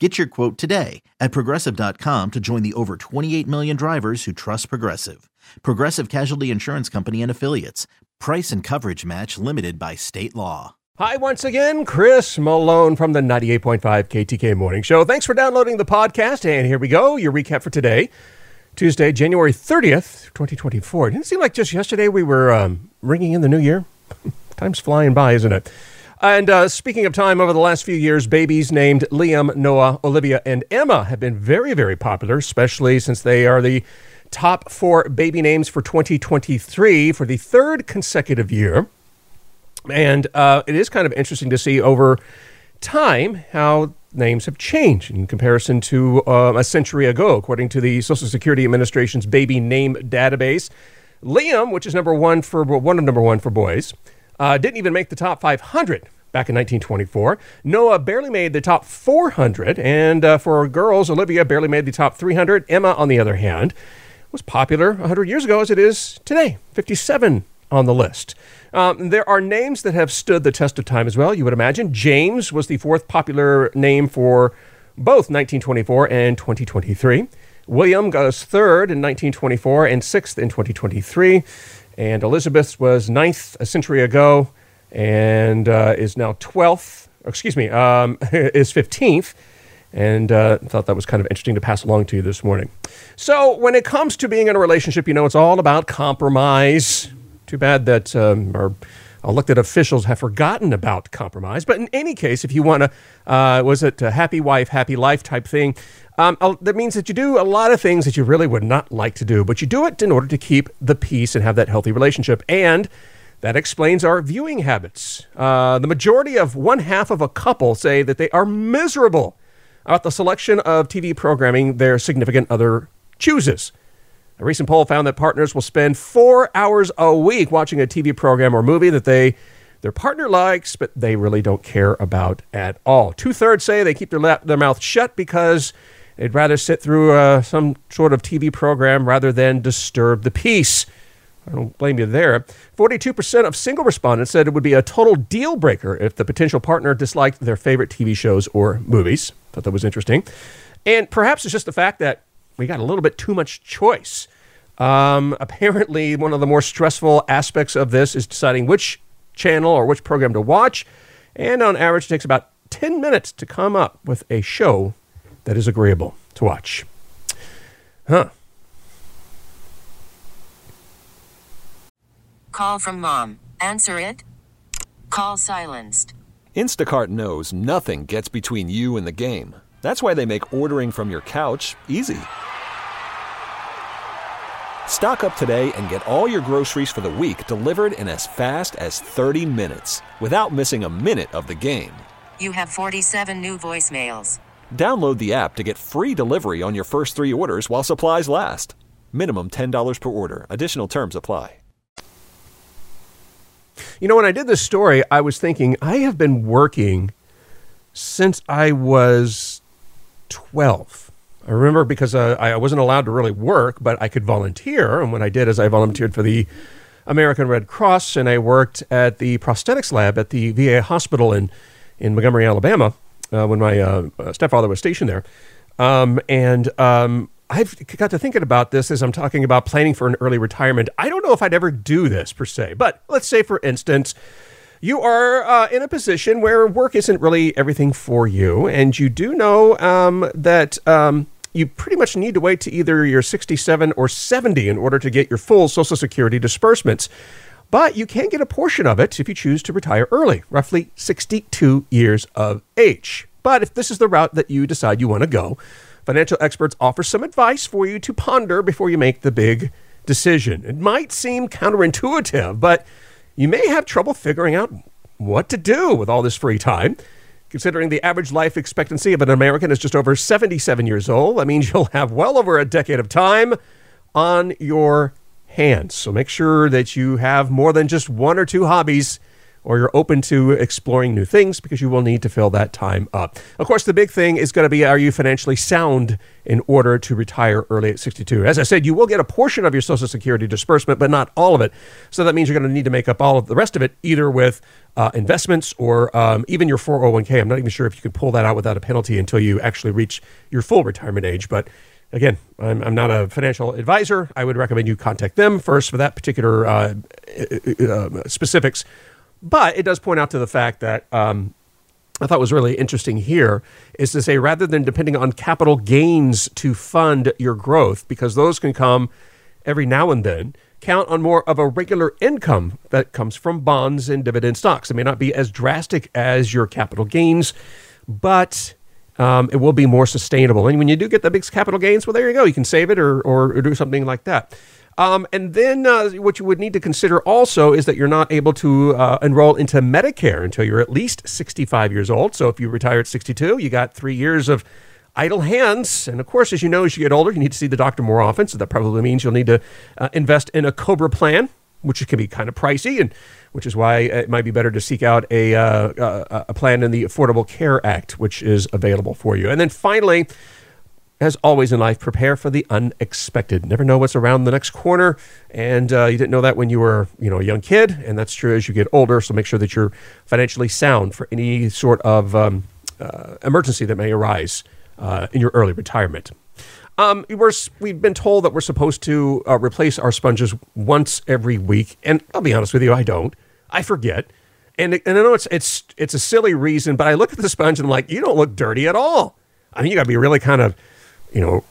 Get your quote today at progressive.com to join the over 28 million drivers who trust Progressive. Progressive Casualty Insurance Company and Affiliates. Price and coverage match limited by state law. Hi, once again, Chris Malone from the 98.5 KTK Morning Show. Thanks for downloading the podcast. And here we go, your recap for today, Tuesday, January 30th, 2024. Didn't it seem like just yesterday we were um, ringing in the new year? Time's flying by, isn't it? And uh, speaking of time, over the last few years, babies named Liam, Noah, Olivia, and Emma have been very, very popular, especially since they are the top four baby names for 2023 for the third consecutive year. And uh, it is kind of interesting to see over time how names have changed in comparison to uh, a century ago, according to the Social Security Administration's baby name database. Liam, which is number one for one of number one for boys, uh, didn't even make the top 500 back in 1924. Noah barely made the top 400, and uh, for girls, Olivia barely made the top 300. Emma, on the other hand, was popular 100 years ago as it is today, 57 on the list. Um, there are names that have stood the test of time as well, you would imagine. James was the fourth popular name for both 1924 and 2023. William got goes third in 1924 and sixth in 2023. And Elizabeth was ninth a century ago and uh, is now 12th, excuse me, um, is 15th. And uh, thought that was kind of interesting to pass along to you this morning. So, when it comes to being in a relationship, you know, it's all about compromise. Too bad that um, our elected officials have forgotten about compromise. But in any case, if you want to, uh, was it a happy wife, happy life type thing? Um, that means that you do a lot of things that you really would not like to do, but you do it in order to keep the peace and have that healthy relationship. And that explains our viewing habits. Uh, the majority of one half of a couple say that they are miserable about the selection of TV programming their significant other chooses. A recent poll found that partners will spend four hours a week watching a TV program or movie that they their partner likes, but they really don't care about at all. Two thirds say they keep their, la- their mouth shut because They'd rather sit through uh, some sort of TV program rather than disturb the peace. I don't blame you there. 42% of single respondents said it would be a total deal breaker if the potential partner disliked their favorite TV shows or movies. Thought that was interesting. And perhaps it's just the fact that we got a little bit too much choice. Um, apparently, one of the more stressful aspects of this is deciding which channel or which program to watch. And on average, it takes about 10 minutes to come up with a show that is agreeable to watch. Huh. Call from mom. Answer it. Call silenced. Instacart knows nothing gets between you and the game. That's why they make ordering from your couch easy. Stock up today and get all your groceries for the week delivered in as fast as 30 minutes without missing a minute of the game. You have 47 new voicemails. Download the app to get free delivery on your first three orders while supplies last. Minimum $10 per order. Additional terms apply. You know, when I did this story, I was thinking I have been working since I was 12. I remember because uh, I wasn't allowed to really work, but I could volunteer. And what I did is I volunteered for the American Red Cross and I worked at the prosthetics lab at the VA hospital in, in Montgomery, Alabama uh, when my uh, stepfather was stationed there. Um, and um, I've got to thinking about this as I'm talking about planning for an early retirement. I don't know if I'd ever do this per se, but let's say, for instance, you are uh, in a position where work isn't really everything for you, and you do know um, that um, you pretty much need to wait to either you're 67 or 70 in order to get your full Social Security disbursements. But you can get a portion of it if you choose to retire early, roughly 62 years of age. But if this is the route that you decide you want to go, financial experts offer some advice for you to ponder before you make the big decision. It might seem counterintuitive, but you may have trouble figuring out what to do with all this free time. Considering the average life expectancy of an American is just over 77 years old, that means you'll have well over a decade of time on your hands. So make sure that you have more than just one or two hobbies or you're open to exploring new things because you will need to fill that time up. Of course, the big thing is going to be are you financially sound in order to retire early at 62? As I said, you will get a portion of your Social Security disbursement, but not all of it. So that means you're going to need to make up all of the rest of it either with uh, investments or um, even your 401k. I'm not even sure if you can pull that out without a penalty until you actually reach your full retirement age. But again, I'm, I'm, not a financial advisor. I would recommend you contact them first for that particular uh, uh, uh specifics. But it does point out to the fact that um, I thought was really interesting here is to say rather than depending on capital gains to fund your growth, because those can come every now and then, count on more of a regular income that comes from bonds and dividend stocks. It may not be as drastic as your capital gains, but um, it will be more sustainable. And when you do get the big capital gains, well, there you go. You can save it or, or, or do something like that. Um, and then uh, what you would need to consider also is that you're not able to uh, enroll into Medicare until you're at least 65 years old. So if you retire at 62, you got three years of idle hands. And of course, as you know, as you get older, you need to see the doctor more often. So that probably means you'll need to uh, invest in a Cobra plan, which can be kind of pricey, and which is why it might be better to seek out a, uh, a plan in the Affordable Care Act, which is available for you. And then finally, as always in life, prepare for the unexpected. Never know what's around the next corner, and uh, you didn't know that when you were, you know, a young kid, and that's true as you get older. So make sure that you're financially sound for any sort of um, uh, emergency that may arise uh, in your early retirement. Um, we're, we've been told that we're supposed to uh, replace our sponges once every week, and I'll be honest with you, I don't. I forget. And, and I know it's, it's, it's a silly reason, but I look at the sponge and I'm like, you don't look dirty at all. I mean, you got to be really kind of you know,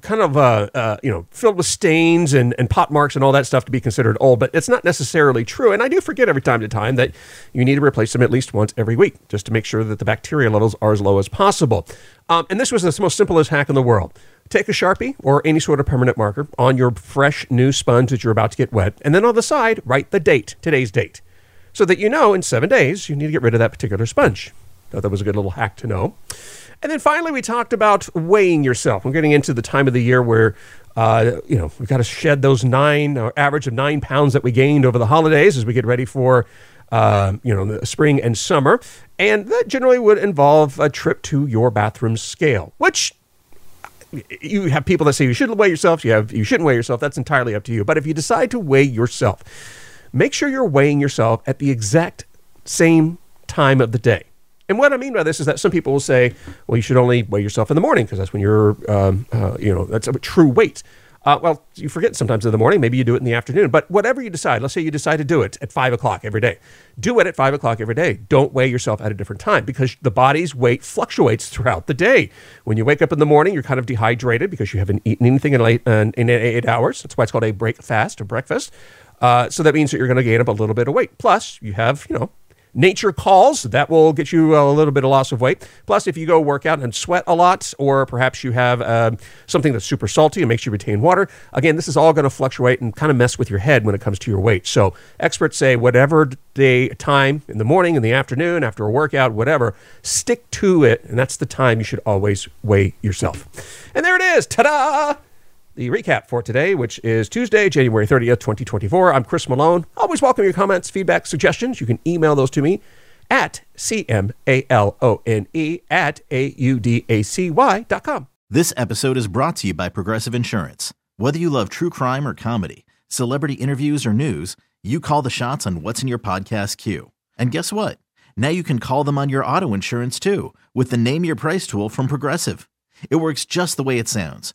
kind of uh, uh, you know filled with stains and, and pot marks and all that stuff to be considered old, but it's not necessarily true. And I do forget every time to time that you need to replace them at least once every week just to make sure that the bacteria levels are as low as possible. Um, and this was the most simplest hack in the world. Take a Sharpie or any sort of permanent marker on your fresh new sponge that you're about to get wet, and then on the side, write the date, today's date, so that you know in seven days you need to get rid of that particular sponge. Thought that was a good little hack to know. And then finally, we talked about weighing yourself. We're getting into the time of the year where, uh, you know, we've got to shed those nine, or average of nine pounds that we gained over the holidays as we get ready for, uh, you know, the spring and summer. And that generally would involve a trip to your bathroom scale, which you have people that say you shouldn't weigh yourself. You have you shouldn't weigh yourself. That's entirely up to you. But if you decide to weigh yourself, make sure you're weighing yourself at the exact same time of the day. And what I mean by this is that some people will say, well, you should only weigh yourself in the morning because that's when you're, um, uh, you know, that's a true weight. Uh, well, you forget sometimes in the morning. Maybe you do it in the afternoon. But whatever you decide, let's say you decide to do it at five o'clock every day. Do it at five o'clock every day. Don't weigh yourself at a different time because the body's weight fluctuates throughout the day. When you wake up in the morning, you're kind of dehydrated because you haven't eaten anything in, late, uh, in eight hours. That's why it's called a break fast or breakfast. Uh, so that means that you're going to gain up a little bit of weight. Plus, you have, you know, nature calls. That will get you a little bit of loss of weight. Plus, if you go work out and sweat a lot, or perhaps you have uh, something that's super salty and makes you retain water, again, this is all going to fluctuate and kind of mess with your head when it comes to your weight. So, experts say whatever day time in the morning, in the afternoon, after a workout, whatever, stick to it, and that's the time you should always weigh yourself. And there it is. Ta da! The recap for today, which is Tuesday, January 30th, 2024. I'm Chris Malone. Always welcome your comments, feedback, suggestions. You can email those to me at C-M-A-L-O-N-E at A-U-D-A-C-Y dot com. This episode is brought to you by Progressive Insurance. Whether you love true crime or comedy, celebrity interviews or news, you call the shots on what's in your podcast queue. And guess what? Now you can call them on your auto insurance too with the Name Your Price tool from Progressive. It works just the way it sounds